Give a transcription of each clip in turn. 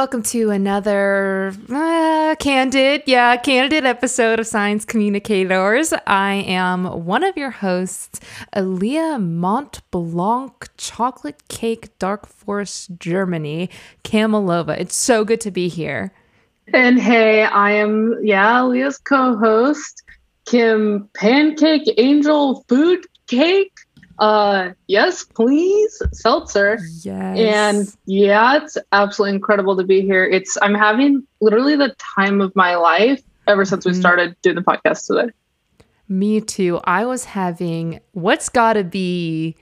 welcome to another uh, candid, yeah, candid episode of Science Communicators. I am one of your hosts, Aaliyah Mont Blanc Chocolate Cake Dark Forest Germany, Kamalova. It's so good to be here. And hey, I am, yeah, Leah's co host, Kim Pancake Angel Food Cake. Uh, yes, please, seltzer. Yes. And yeah, it's absolutely incredible to be here. It's, I'm having literally the time of my life ever since we Mhm. started doing the podcast today. Me too. I was having what's got to be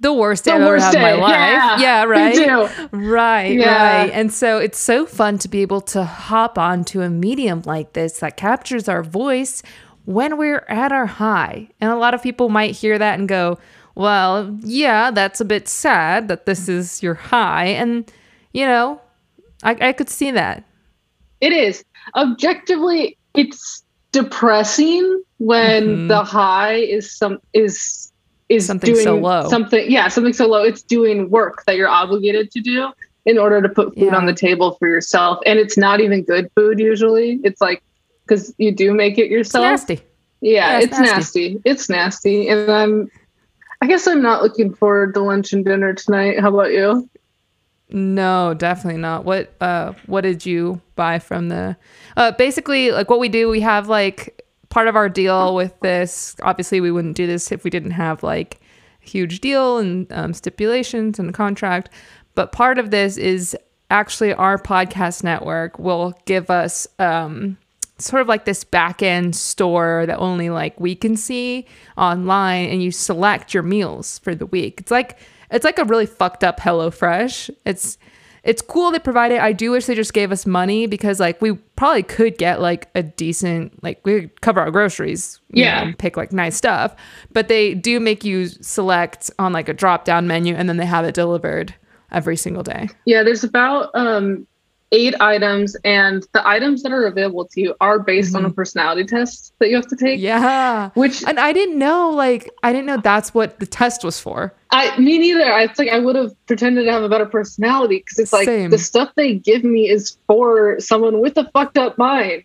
the worst day The I've ever had in my life. Yeah, yeah right. Right, Yeah. right. And so it's so fun to be able to hop onto a medium like this that captures our voice when we're at our high. And a lot of people might hear that and go, well, yeah, that's a bit sad that this is your high. And, you know, I, I could see that. It is. Objectively, it's depressing when Mhm. the high is some is is Something doing so low. Something yeah, something so low. It's doing work that you're obligated to do in order to put food Yeah. on the table for yourself. And it's not even good food usually. It's like because you do make it It's yourself. nasty. Yeah, Yeah, it's it's nasty. It's nasty. And I'm I guess I'm not looking forward to lunch and dinner tonight. How about you? No, definitely not. What uh what did you buy from the uh basically like what we do, we have like part of our deal with this. Obviously we wouldn't do this if we didn't have like a huge deal and um, stipulations and a contract. But part of this is actually our podcast network will give us um sort of like this back end store that only like we can see online and you select your meals for the week. It's like it's like a really fucked up HelloFresh. It's it's cool they provide it. I do wish they just gave us money because like we probably could get like a decent like we could cover our groceries, you Yeah. know, and pick like nice stuff. But they do make you select on like a drop down menu and then they have it delivered every single day. Yeah, there's about um eight items, and the items that are available to you are based on a personality test that you have to take. Mm-hmm. Yeah. Which And I didn't know, like, I didn't know that's what the test was for. I me neither. I it's like I would have pretended to have a better personality because it's like Same. the stuff they give me is for someone with a fucked up mind.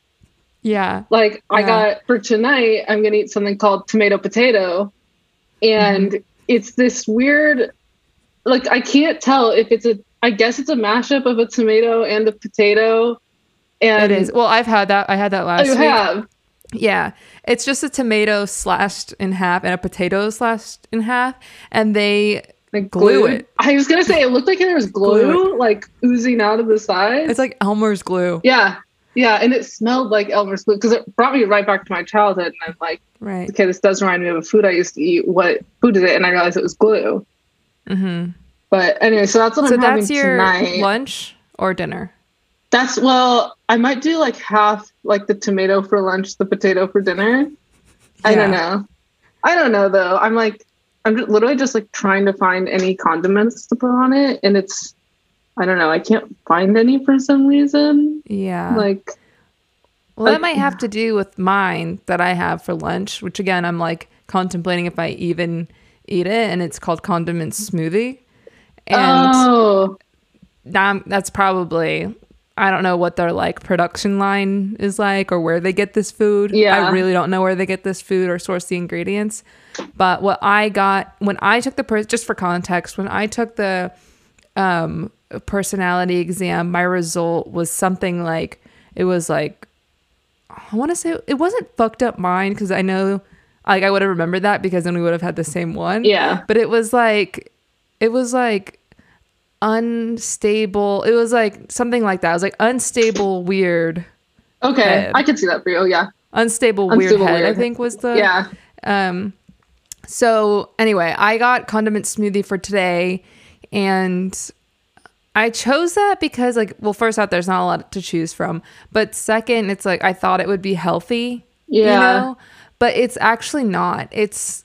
Yeah. Like I got for tonight, I'm gonna eat something called tomato potato, and Mm-hmm. it's this weird. Like I can't tell if it's a. I guess it's a mashup of a tomato and a potato. And It is. Well, I've had that. I had that Oh, last you week. have. Yeah. It's just a tomato slashed in half and a potato slashed in half. And they, Like Glue glue it. I was gonna say it looked like there was glue, Glue like oozing out of the sides. it's like Elmer's glue. yeah, yeah, and it smelled like Elmer's glue because it brought me right back to my childhood. And I'm like, Right. okay, this does remind me of a food I used to eat. What food is it? And I realized it was glue. hmm But anyway, so that's what So I'm that's having your tonight. lunch or dinner? That's well, I might do like half, like the tomato for lunch, the potato for dinner. I don't know. I don't know though. I'm like, I'm just, literally just like trying to find any condiments to put on it, and it's, I don't know. I can't find any for some reason. Yeah. Like, well, that might have to do with mine that I have for lunch, which again, I'm like contemplating if I even eat it. And it's called condiment smoothie. And oh, um, that's probably I don't know what their like production line is like or where they get this food. Yeah. I really don't know where they get this food or source the ingredients. But what I got when I took the per- just for context, when I took the um personality exam, my result was something like it was like I want to say it wasn't fucked up mine because I know like I would have remembered that because then we would have had the same one yeah. but it was like it was like unstable it was like something like that it was like unstable weird Okay, Head. I can see that for you. Oh, yeah, unstable, weird Unstable head i think was the yeah. um so anyway i got condiment smoothie for today and i chose that because like well first out there's not a lot to choose from but second it's like i thought it would be healthy Yeah. you know but it's actually not it's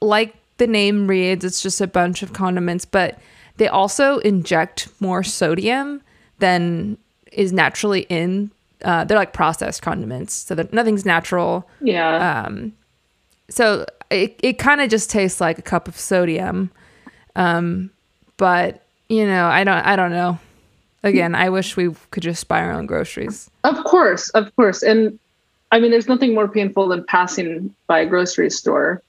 like the name reads it's just a bunch of condiments but they also inject more sodium than is naturally in uh, they're like processed condiments so that nothing's natural Yeah. um, so it, it kind of just tastes like a cup of sodium um, but you know i don't i don't know again, I wish we could just buy our own groceries. Of course, of course. And I mean, there's nothing more painful than passing by a grocery store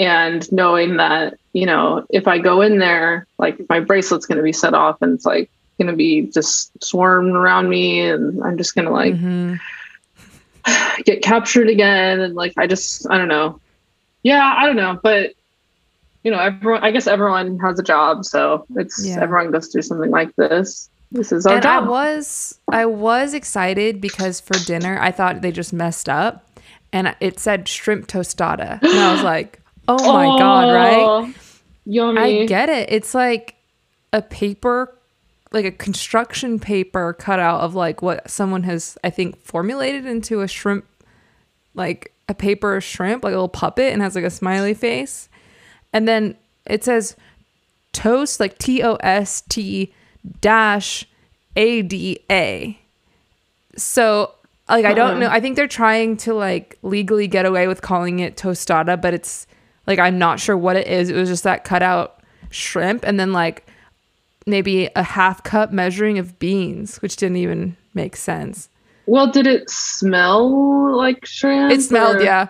and knowing that, you know, if I go in there, like my bracelet's going to be set off and it's like going to be just swarming around me and I'm just going to like Mhm. get captured again. And like, I just, I don't know. Yeah, I don't know. But, you know, everyone, I guess everyone has a job. So it's, Yeah. everyone goes through something like this. This is our and I was I was excited because for dinner I thought they just messed up, and it said shrimp tostada, and I was like, oh my god, right? Oh, Yummy. I get it. It's like a paper, like a construction paper cutout of like what someone has, I think, formulated into a shrimp, like a paper shrimp, like a little puppet, and has like a smiley face. And then it says toast, like T O S T dash A D A. So, like, I don't Uh-uh. know. I think they're trying to like legally get away with calling it tostada, but it's like I'm not sure what it is. It was just that cutout shrimp and then like maybe a half cup measuring of beans, which didn't even make sense. Well, did it smell like shrimp? It smelled, or- yeah,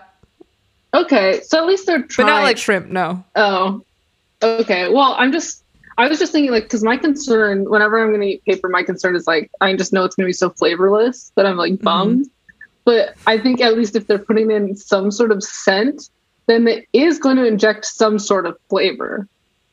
Okay, so at least they're trying. but not like shrimp. No. Oh, okay. Well, I'm just. I was just thinking, like, because my concern, whenever I'm going to eat paper, my concern is like, I just know it's going to be so flavorless that I'm like mm-hmm. bummed. But I think at least if they're putting in some sort of scent, then it is going to inject some sort of flavor.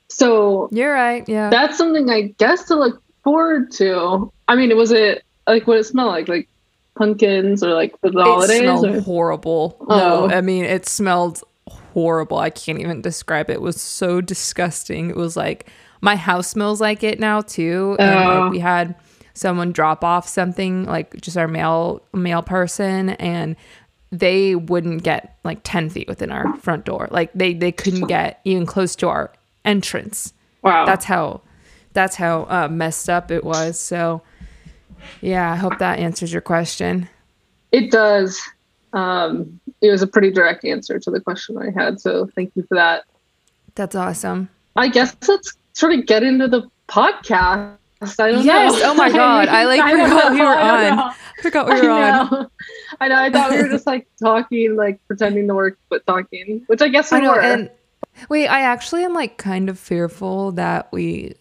So You're right. Yeah. that's something I guess to look forward to. I mean, it was it like what it smelled like, like pumpkins or like for the it holidays? smelled or- horrible. Oh. No, I mean it smelled horrible. I can't even describe it. It was so disgusting. It was like my house smells like it now too. And Oh. like we had someone drop off something, like just our mail mail person, and they wouldn't get like ten feet within our front door. Like they they couldn't get even close to our entrance. Wow. That's how that's how uh, messed up it was. So yeah, I hope that answers your question. It does. Um, it was a pretty direct answer to the question I had, so thank you for that. That's awesome. I guess let's sort of get into the podcast. I don't Yes. know. Oh my God. I, like, don't forgot we were on. I forgot we were on. I know. I thought we were just like talking, like pretending to work, but talking, which I guess we I know. were. And wait, I actually am like kind of fearful that we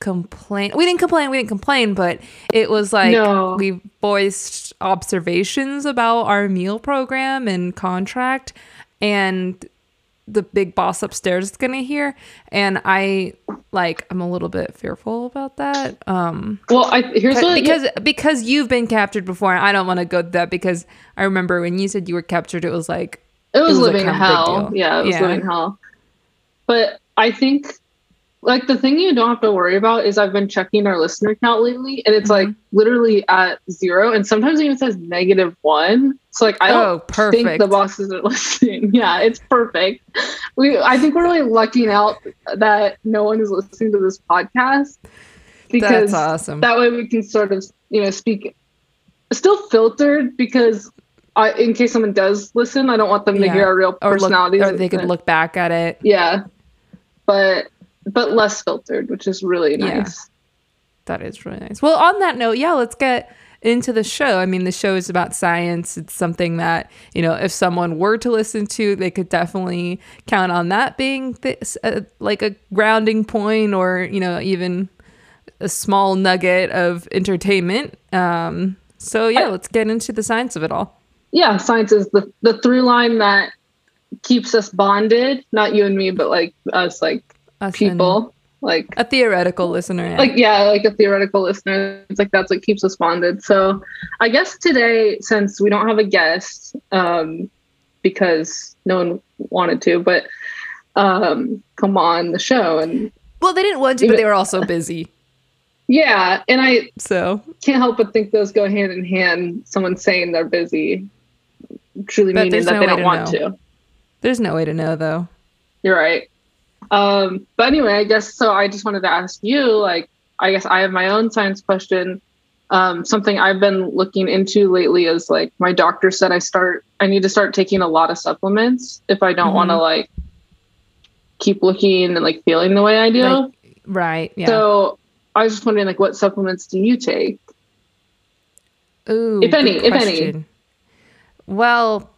complain. We didn't complain. We didn't complain, but it was like No. we voiced observations about our meal program and contract, and the big boss upstairs is gonna hear, and I like I'm a little bit fearful about that. Um, well, I, here's what because because you've been captured before, and I don't want to go that because I remember when you said you were captured, it was like it was, it was, living kind of a big hell. Yeah, it was Yeah. living hell. But I think like the thing you don't have to worry about is I've been checking our listener count lately and it's like Mm-hmm. literally at zero and sometimes it even says negative one. So like I oh, don't perfect. think the bosses are listening. Yeah, it's perfect. We I think we're really lucking out that no one is listening to this podcast because That's awesome. that way we can sort of you know speak still filtered because I, in case someone does listen, I don't want them to hear our real or look, personalities. or they could look back at it. Yeah, but but less filtered, which is really Yeah. nice. That is really nice. Well, on that note, yeah, let's get into the show. I mean, the show is about science. It's something that, you know, if someone were to listen to, they could definitely count on that being this, uh, like a grounding point or, you know, even a small nugget of entertainment. Um, so, yeah, let's get into the science of it all. Yeah, science is the the through line that keeps us bonded. Not you and me, but like us, like Us people. Like A theoretical listener. yeah. like yeah like a theoretical listener it's like that's what keeps us bonded so i guess today since we don't have a guest um because no one wanted to but um come on the show and well, they didn't want to, but they were also busy. yeah and i So, can't help but think those go hand in hand someone saying they're busy truly But meaning that no they don't to want know. to there's no way to know, though. You're right. Um, but anyway, I guess so. I just wanted to ask you, like, I guess I have my own science question. Um, something I've been looking into lately is like my doctor said I start I need to start taking a lot of supplements if I don't want to like keep looking and like feeling the way I do. Like, right. Yeah. So I was just wondering, like, what supplements do you take? Ooh, If any, if any. Well,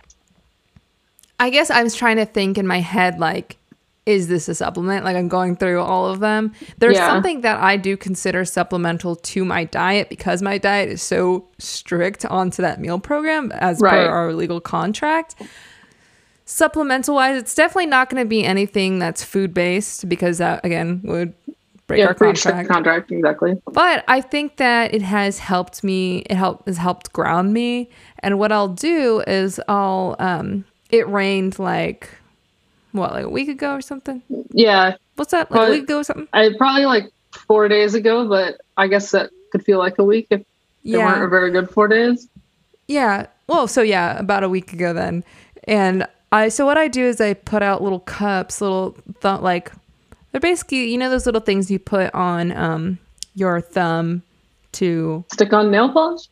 I guess I was trying to think in my head, like, is this a supplement? Like, I'm going through all of them. There's Yeah. something that I do consider supplemental to my diet because my diet is so strict onto that meal program as Right. per our legal contract. Supplemental wise, it's definitely not going to be anything that's food based because that, again, would break yeah, our contract. contract exactly. But I think that it has helped me. It helped has helped ground me. And what I'll do is I'll um it rained like what like a week ago or something. Yeah, What's that? Like a But- week ago or something? I probably like four days ago, but I guess that could feel like a week if they weren't a very good four days. yeah. Well, so yeah, about a week ago then. And I so what I do is I put out little cups, little th- like they're basically you know those little things you put on um your thumb to Stick on nail polish.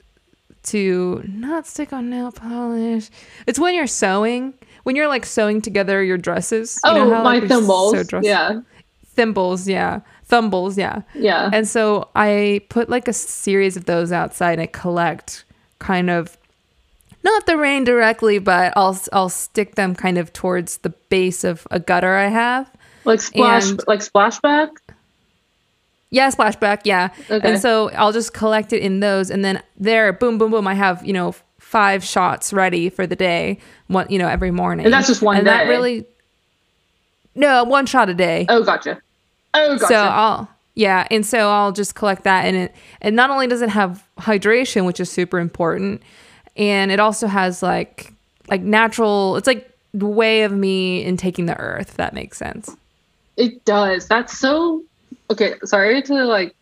To not stick on nail polish. It's when you're sewing, when you're like sewing together your dresses. You Oh, know how, my like, thimbles. Yeah, thimbles, yeah, thumbles, yeah. yeah. And so I put like a series of those outside and I collect kind of not the rain directly, but I'll I'll stick them kind of towards the base of a gutter I have. like splash, and- like splashback. Yeah, splashback. Yeah. Okay. And so I'll just collect it in those, and then there, boom, boom, boom. I have you know five shots ready for the day. One, you know, every morning. And that's just one and That really. No, one shot a day. Oh, gotcha. Oh, gotcha. So I'll yeah, and so I'll just collect that, and it and not only does it have hydration, which is super important, and it also has like like natural. It's like the way of me in taking the earth. If that makes sense. It does. That's so okay. Sorry to like,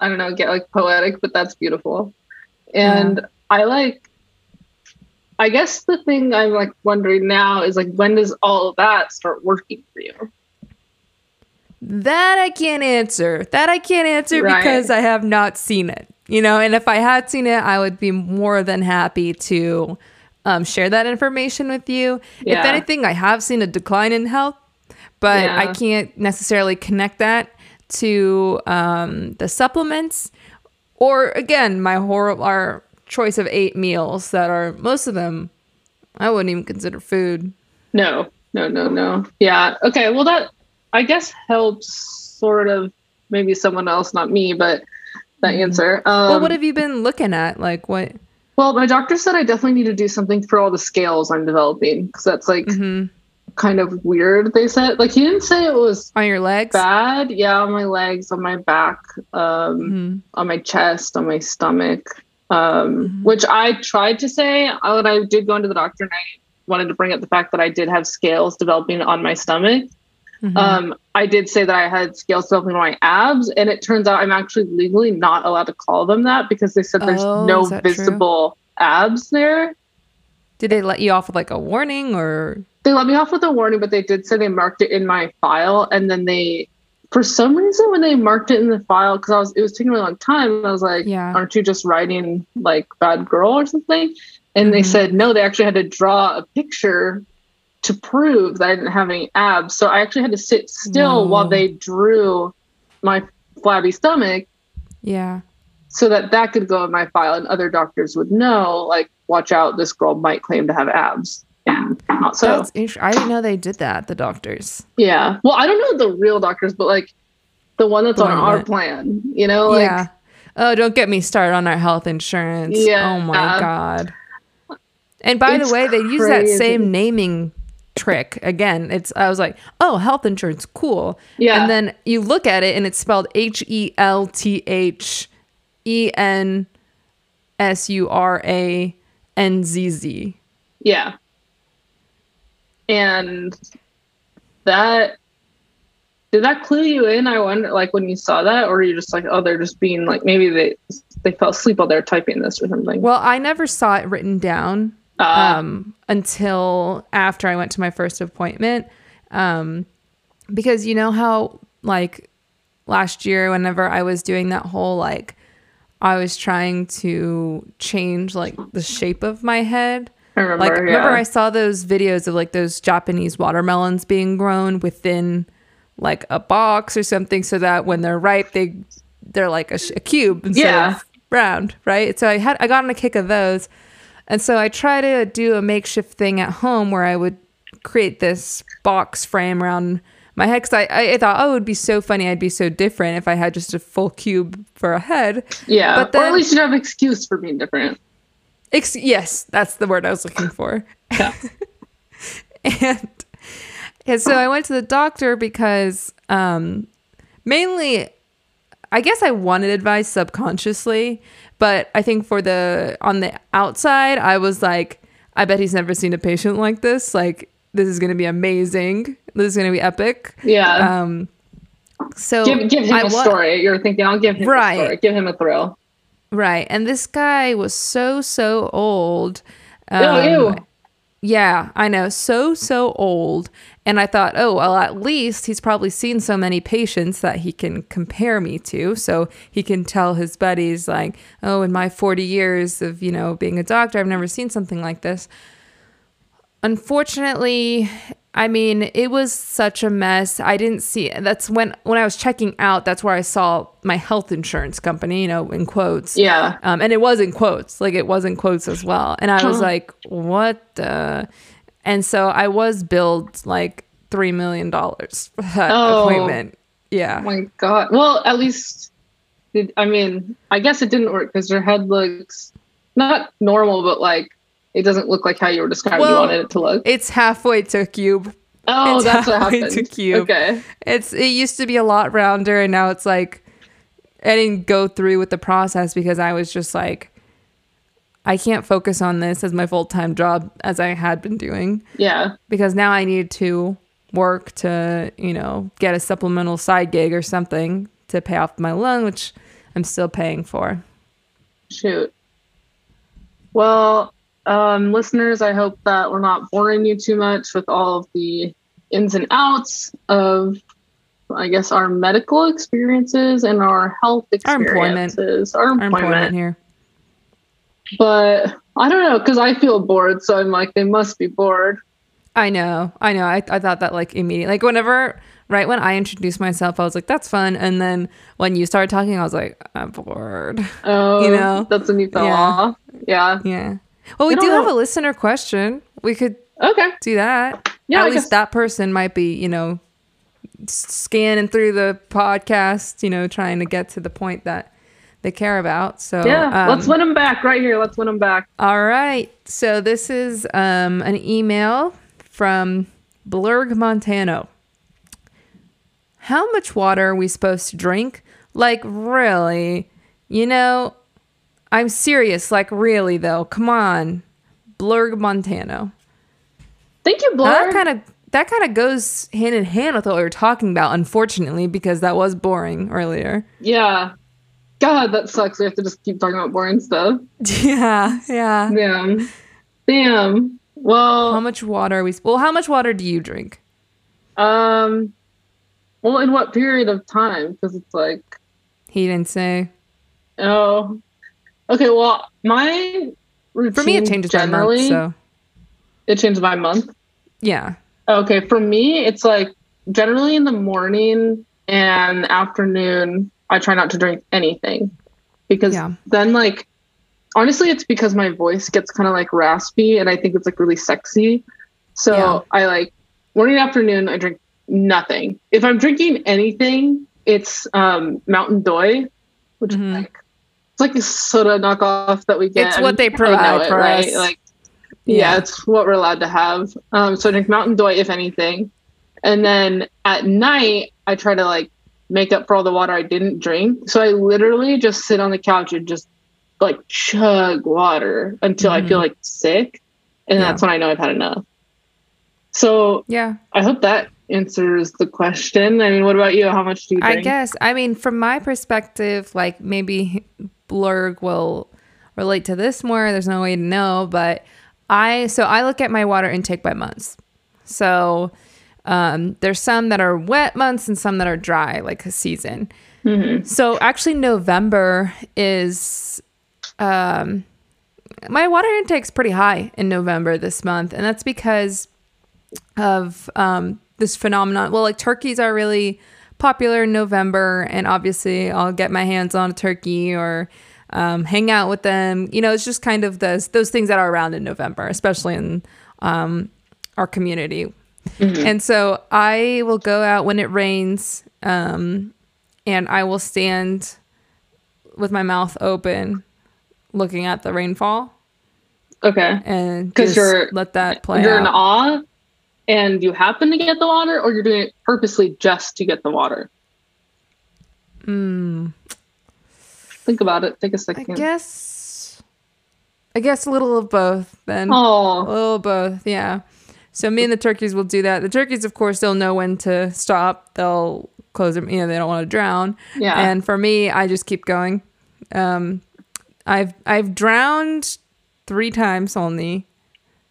I don't know, get like poetic, but that's beautiful. And I like, I guess the thing I'm like wondering now is like, when does all of that start working for you? That I can't answer. That I can't answer Right. because I have not seen it. You know, and if I had seen it, I would be more than happy to um, share that information with you. If anything, I have seen a decline in health, but I can't necessarily connect that to um, the supplements or again my horrible our choice of eight meals that are most of them I wouldn't even consider food. No, no, no, no. Yeah. Okay. Well, that I guess helps sort of maybe someone else, not me, but that answer. Um, Mm-hmm. well, what have you been looking at? Like what? well, my doctor said I definitely need to do something for all the scales I'm developing because that's like Mhm. Kind of weird. They said like he didn't say it was On your legs? bad. Yeah, on my legs, on my back, um, Mhm. on my chest, on my stomach. Um, Mhm. which I tried to say uh, when I did go into the doctor and I wanted to bring up the fact that I did have scales developing on my stomach. Mhm. Um, I did say that I had scales developing on my abs, and it turns out I'm actually legally not allowed to call them that because they said there's Oh, no is that true? visible abs there. Did they let you off with like a warning or? They let me off with a warning, but they did say they marked it in my file, and then they, for some reason, when they marked it in the file, because I was, it was taking a long time. I was like, Yeah. "Aren't you just writing like bad girl or something?" And they Mhm. said no, they actually had to draw a picture to prove that I didn't have any abs. So I actually had to sit still while they drew my flabby stomach Yeah. so that that could go in my file and other doctors would know like watch out this girl might claim to have abs not so That's interesting. I didn't know they did that. The doctors. yeah well i don't know the real doctors but like the one that's on our plan you know like yeah. Oh, don't get me started on our health insurance. Oh yeah. Oh my god. And by It's the way, they use that same naming trick again. It's I was like, oh, health insurance, cool. Yeah. And then you look at it and it's spelled H E L T H E N S U R A N Z Z. yeah and that did that clue you in i wonder like when you saw that or you just like oh they're just being like maybe they they fell asleep while they're typing this or something Well, I never saw it written down Ah. um, until after I went to my first appointment. Um, because you know how, like, last year, whenever I was doing that whole, like, I was trying to change, like, the shape of my head. I remember Like, yeah. remember I saw those videos of, like, those Japanese watermelons being grown within, like, a box or something so that when they're ripe, they they're like a, a cube instead Yeah. of round, right? So I had I got on a kick of those, and so I try to do a makeshift thing at home where I would create this box frame around my head because I, I I thought oh it would be so funny I'd be so different if I had just a full cube for a head. Yeah. But or at least you have an excuse for being different. Ex- yes, that's the word I was looking for. Yeah. and, and so I went to the doctor because um, mainly, I guess I wanted advice subconsciously, but I think for the on the outside, I was like, I bet he's never seen a patient like this. Like this is gonna be amazing. This is gonna be epic. Yeah. Um, so give give him I a wa- story. You're thinking I'll give him Right. a story. Give him a thrill. Right. And this guy was so, so old. Um, Ew, ew. Yeah, I know. So, so old. And I thought, oh, well, at least he's probably seen so many patients that he can compare me to. So he can tell his buddies, like, oh, in my 40 years of, you know, being a doctor, I've never seen something like this. Unfortunately, I mean, it was such a mess. I didn't see that's when when I was checking out, that's where I saw my health insurance company, you know, in quotes. Yeah. Um, and it was in quotes, like it was in quotes as well. And I was like, what the? And so I was billed like $3 million for that Oh. appointment. Yeah. Oh my god. Well, at least I mean, I guess it didn't work because your head looks not normal, but like it doesn't look like how you were describing Well, you wanted it to look. It's halfway to a cube. Oh, it's that's what happened. to cube. Okay. It's it used to be a lot rounder and now it's like I didn't go through with the process because I was just like I can't focus on this as my full-time job as I had been doing. Yeah. because now I need to work to, you know, get a supplemental side gig or something to pay off my loan, which I'm still paying for. Shoot. Well, um, listeners, I hope that we're not boring you too much with all of the ins and outs of, I guess, our medical experiences and our health experiences, Our employment. our Our employment. employment here. But I don't know because I feel bored, so I'm like, they must be bored. I know, I know. I, I thought that like immediately, like whenever, right when I introduced myself, I was like, that's fun. And then when you started talking, I was like, I'm bored. Oh, You know? that's when you fell Yeah. off. Yeah. Yeah. Well, we do have a listener question. We could Okay. do that. Yeah, At I least guess- that person might be, you know, scanning through the podcast, you know, trying to get to the point that they care about. So Yeah. um, let's win them back right here. Let's win them back. All right. So this is um, an email from Blurg Montano. How much water are we supposed to drink? Like, really? You know, I'm serious. Like, really, though. Come on. Blurg Montano. Thank you, Now, Blur. That kind of that kind of goes hand in hand with what we were talking about, unfortunately, because that was boring earlier. yeah. God, that sucks. We have to just keep talking about boring stuff. Yeah, yeah. Damn. Damn. Well, How much water are we? Well, how much water do you drink? um, well, in what period of time? Because it's like, He didn't say. oh, okay. Well, my routine For me, it changes generally. month. So It changes by month. yeah, Okay, for me, it's like generally in the morning and afternoon, I try not to drink anything because Yeah. then, like, honestly, it's because my voice gets kind of like raspy and I think it's like really sexy. So Yeah. I like morning, afternoon, I drink nothing. If I'm drinking anything, it's um, Mountain Dew, which Mhm. is like it's like a soda knockoff that we get. It's what they you probably know provide for us. Like yeah. it's what we're allowed to have. Um, so I drink Mountain Dew if anything, and then at night I try to like make up for all the water I didn't drink. So I literally just sit on the couch and just like chug water until I feel like sick, and Yeah. that's when I know I've had enough. So yeah. I hope that answers the question. I mean, what about you? How much do you drink? I guess. I mean, from my perspective, like maybe Blurg will relate to this more. There's no way to know, but I so I look at my water intake by months. So um, there's some that are wet months and some that are dry, like a season. Mhm. So actually, November is um, my water intake's pretty high in November this month, and that's because of um, this phenomenon. Well, like turkeys are really popular in November, and obviously I'll get my hands on a turkey or um, hang out with them. You know, it's just kind of those those things that are around in November, especially in um, our community. And so I will go out when it rains, um, and I will stand with my mouth open, looking at the rainfall, Okay. And because you're- let that play You're in awe and you happen to get the water, or you're doing it purposely just to get the water. Mm, Think about it. Take a second. I guess, I guess a little of both. Then a Oh, little of both, yeah. So me and the turkeys will do that. The turkeys, of course, they'll know when to stop. They'll close them. You know, they don't want to drown. yeah. And for me, I just keep going. Um, I've I've drowned three times only.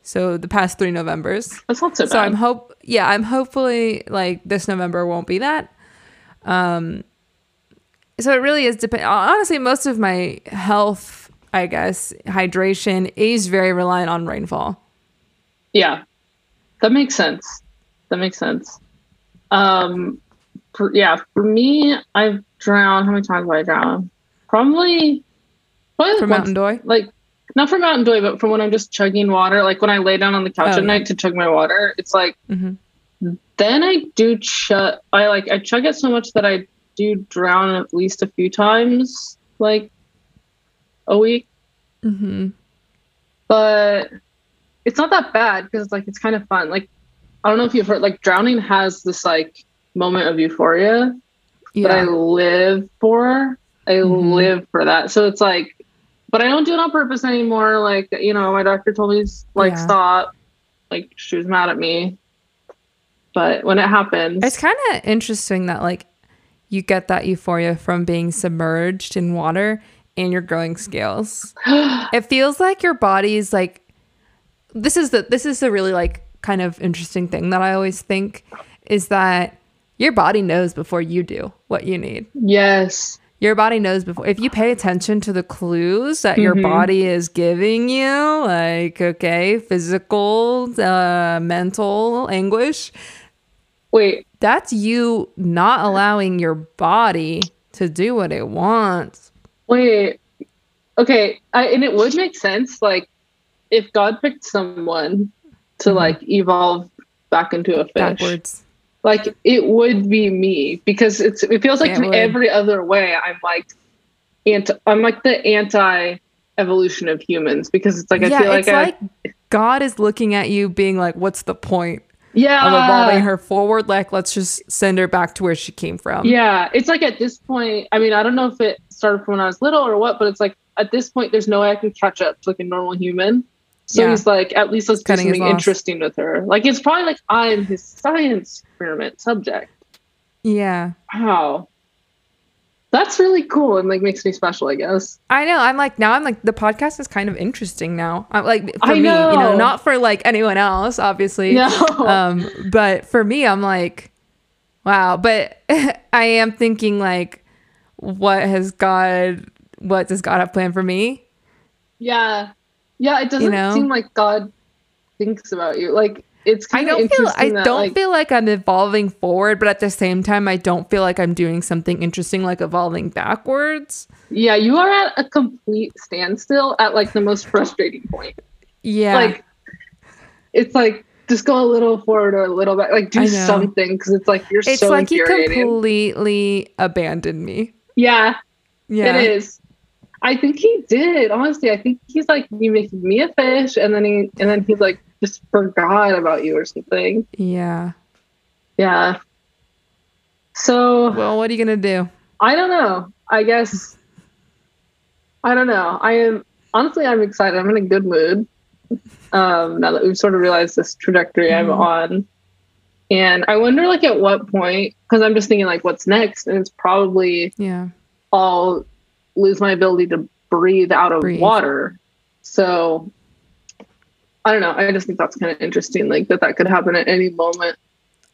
So the past three Novembers. That's not so bad. So I'm hope yeah, I'm hopefully like this November won't be that. Um so it really is depend honestly most of my health, I guess, hydration is very reliant on rainfall. yeah. That makes sense. That makes sense. Um, for, yeah, for me, I've drowned. How many times have I drowned? Probably, probably like once- Mountain Doy. like not for Mountain Dew, but for when I'm just chugging water. Like when I lay down on the couch Oh, at yeah. night to chug my water, it's like hmm then I do chug. I like I chug it so much that I do drown at least a few times, like a week. hmm But it's not that bad because it's like it's kind of fun. Like I don't know if you've heard, like drowning has this like moment of euphoria that I live for. I Mhm. live for that. So it's like, but I don't do it on purpose anymore. Like, you know, my doctor told me, like, Yeah. stop. Like, she was mad at me. But when it happens, It's kind of interesting that like you get that euphoria from being submerged in water and your growing scales. it feels like your body's like this is the this is the really like kind of interesting thing that I always think is that your body knows before you do what you need. yes. Your body knows before if you pay attention to the clues that your Mhm. body is giving you, like okay, physical, uh, mental anguish, Wait, that's you not allowing your body to do what it wants. wait. Okay. I, and it would make sense, like, if God picked someone to, Mhm. like, evolve back into a fish. Backwards. Like it would be me because it's it feels like It in would. every other way I'm like anti I'm like the anti evolution of humans because it's like I yeah, feel like it's I like God is looking at you being like, what's the point yeah of evolving her forward? Like, let's just send her back to where she came from. yeah it's like at this point I mean I don't know if it started from when I was little or what but it's like at this point there's no way I can catch up to like a normal human so Yeah. he's like at least let's do Cutting his something interesting with her like it's probably like I'm his science experiment subject Yeah. wow that's really cool and like makes me special I guess I know. I'm like, now I'm like, the podcast is kind of interesting now. I'm like, for I me, you know, not for like anyone else, obviously. no um but for me i'm like wow but i am thinking like what has god what does god have planned for me Yeah. Yeah, it doesn't know? seem like God thinks about you. Like it's i kind of don't feel i that, don't like, feel like i'm evolving forward but at the same time i don't feel like i'm doing something interesting like evolving backwards yeah, you are at a complete standstill at like the most frustrating point. yeah Like it's like just go a little forward or a little back. Like do something because it's like you're it's so like he infuriating. completely abandoned me yeah, yeah it is. I think he did. Honestly, I think he's like you making me a fish, and then he and then he's like just forgot about you or something. yeah Yeah. So well what are you gonna do I don't know. I guess I don't know. I am honestly I'm excited. I'm in a good mood. Um now that we've sort of realized this trajectory I'm Mhm. on. And I wonder like at what point because I'm just thinking like what's next and it's probably yeah I'll lose my ability to breathe out of Breathe. water. So I don't know. I just think that's kind of interesting like that that could happen at any moment.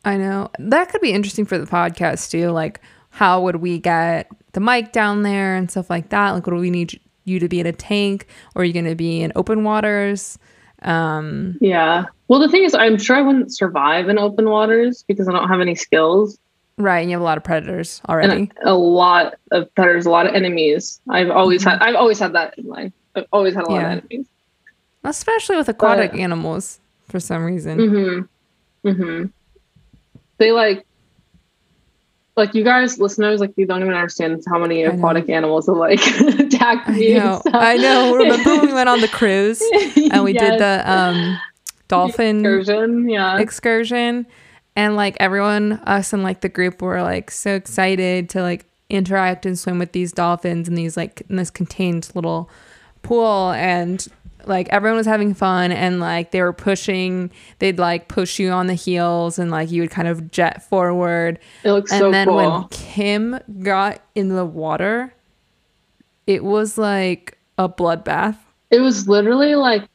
I know. That could be interesting for the podcast too. Like, how would we get the mic down there and stuff like that? Like, what do we need you to be in a tank or are you going to be in open waters? Um, Yeah. Well, the thing is, I'm sure I wouldn't survive in open waters because I don't have any skills. Right, and you have a lot of predators and already. a, a lot of predators, a lot of enemies. I've always had I've always had that in life. I've always had a lot Yeah. of enemies. Especially with aquatic animals for some reason. Mm-hmm. Mm-hmm. They like like you guys listeners, like you don't even understand how many aquatic animals are like attacked I me. and know. I know. Remember we went on the cruise and we did the um dolphin excursion? Yeah. excursion and like everyone us and like the group were like so excited to like interact and swim with these dolphins in these like in this contained little pool and like everyone was having fun and like they were pushing they'd like push you on the heels and like you would kind of jet forward it looks and so then cool. when kim got in the water it was like a bloodbath it was literally like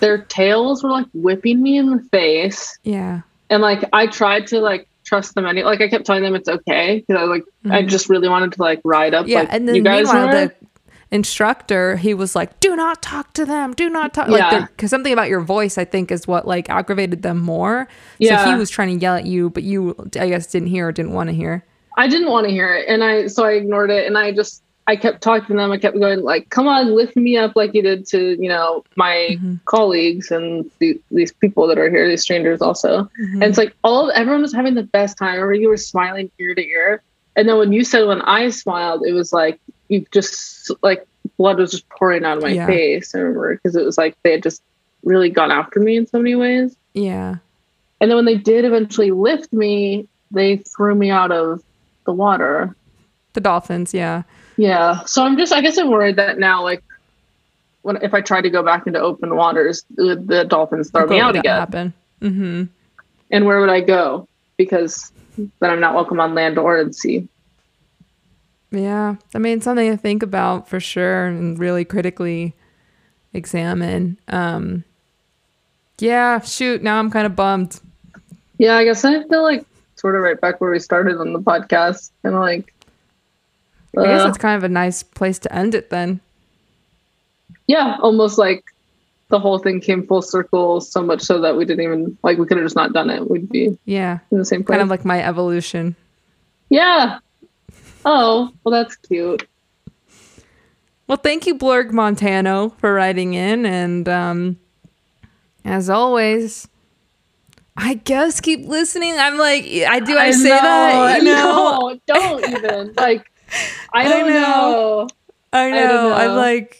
their tails were like whipping me in the face. yeah And like I tried to like trust them any like I kept telling them it's okay. Because I like I Mhm. just really wanted to like ride up Yeah, like and then you guys meanwhile, were. the instructor he was like, "Do not talk to them. Do not talk." Yeah. Like, because something about your voice, I think, is what like aggravated them more. Yeah. So he was trying to yell at you, but you, I guess, didn't hear or didn't want to hear. I didn't want to hear it, and I so I ignored it, and I just I kept talking to them. I kept going like, "Come on, lift me up like you did to you know my Mhm. colleagues and the, these people that are here, these strangers also." Mhm. And it's like all everyone was having the best time. Or you were smiling ear to ear, and then when you said when I smiled, it was like you just like blood was just pouring out of my Yeah. face. I remember because it was like they had just really gone after me in so many ways. yeah, And then when they did eventually lift me, they threw me out of the water. the dolphins. Yeah, Yeah. So I'm just, I guess I'm worried that now, like, when if I try to go back into open waters, the, dolphins throw me out again. Happen. hmm And where would I go? Because then I'm not welcome on land or in sea. Yeah, I mean, something to think about for sure, and really critically examine. Um, yeah, shoot. Now I'm kind of bummed. Yeah, I guess I feel like sort of right back where we started on the podcast. And like, I guess uh, it's kind of a nice place to end it then. yeah, almost like the whole thing came full circle so much so that we didn't even, like, we could have just not done it. We'd be Yeah, in the same place. kind of like my evolution. Yeah. Oh, well, that's cute. Well, thank you, Blurg Montano, for writing in. And um, as always, I guess keep listening. I'm like, I do I, say that? You know, no, don't even. Like, I I don't know. know. I don't know. I'm like,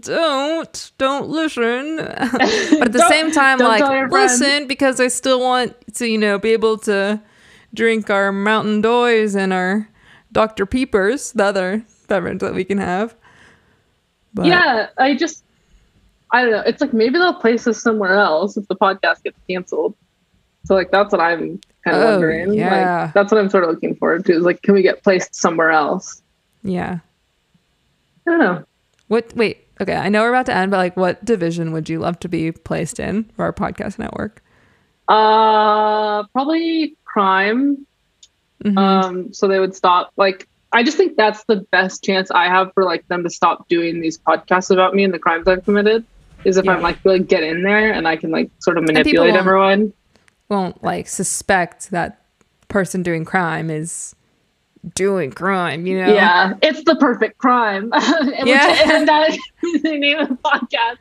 don't, don't listen. but at the same time, like, listen because I still want to, you know, be able to drink our Mountain Doys and our Dr. Peepers, the other beverage that we can have. But, Yeah, I just, I don't know. It's like maybe they'll place us somewhere else if the podcast gets canceled. So, like, that's what I'm kind of Oh, wondering. yeah. Like, that's what I'm sort of looking forward to is like, can we get placed somewhere else? Yeah. I don't know. What? Wait. Okay. I know we're about to end, but like, what division would you love to be placed in for our podcast network? Uh, probably crime. Mhm. um so they would stop like i just think that's the best chance i have for like them to stop doing these podcasts about me and the crimes i've committed is if Yeah. i'm like really get in there and i can like sort of manipulate won't- everyone Won't like suspect that person doing crime is doing crime. You know? yeah it's the perfect crime and, Yeah. and that is the name of the podcast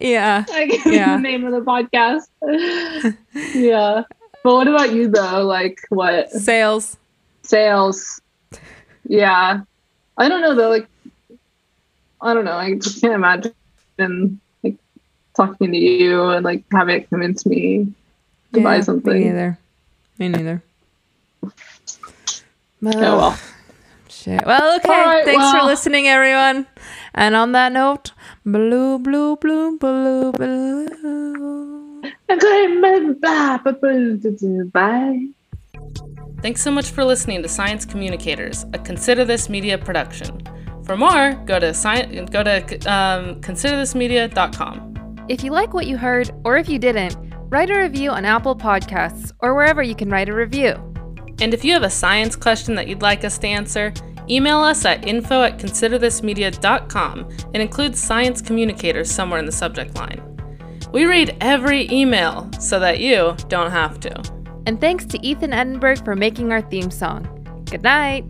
Yeah. like Yeah. the name of the podcast yeah but what about you though like what Sales. sales yeah i don't know though like i don't know i just can't imagine like talking to you and like having it convince me to buy something Me neither. Me neither. oh well Shit. Well, okay. Right, Thanks for listening, everyone. And on that note, blue, blue, blue, blue, blue. Bye Thanks so much for listening to Science Communicators, a Consider This Media production. For more, go to sci- go to um, considerthismedia.com. If you like what you heard, or if you didn't, write a review on Apple Podcasts or wherever you can write a review. And if you have a science question that you'd like us to answer, email us at info at considerthismedia.com and include Science Communicators somewhere in the subject line. We read every email so that you don't have to. And thanks to Ethan Edinburgh for making our theme song. Good night.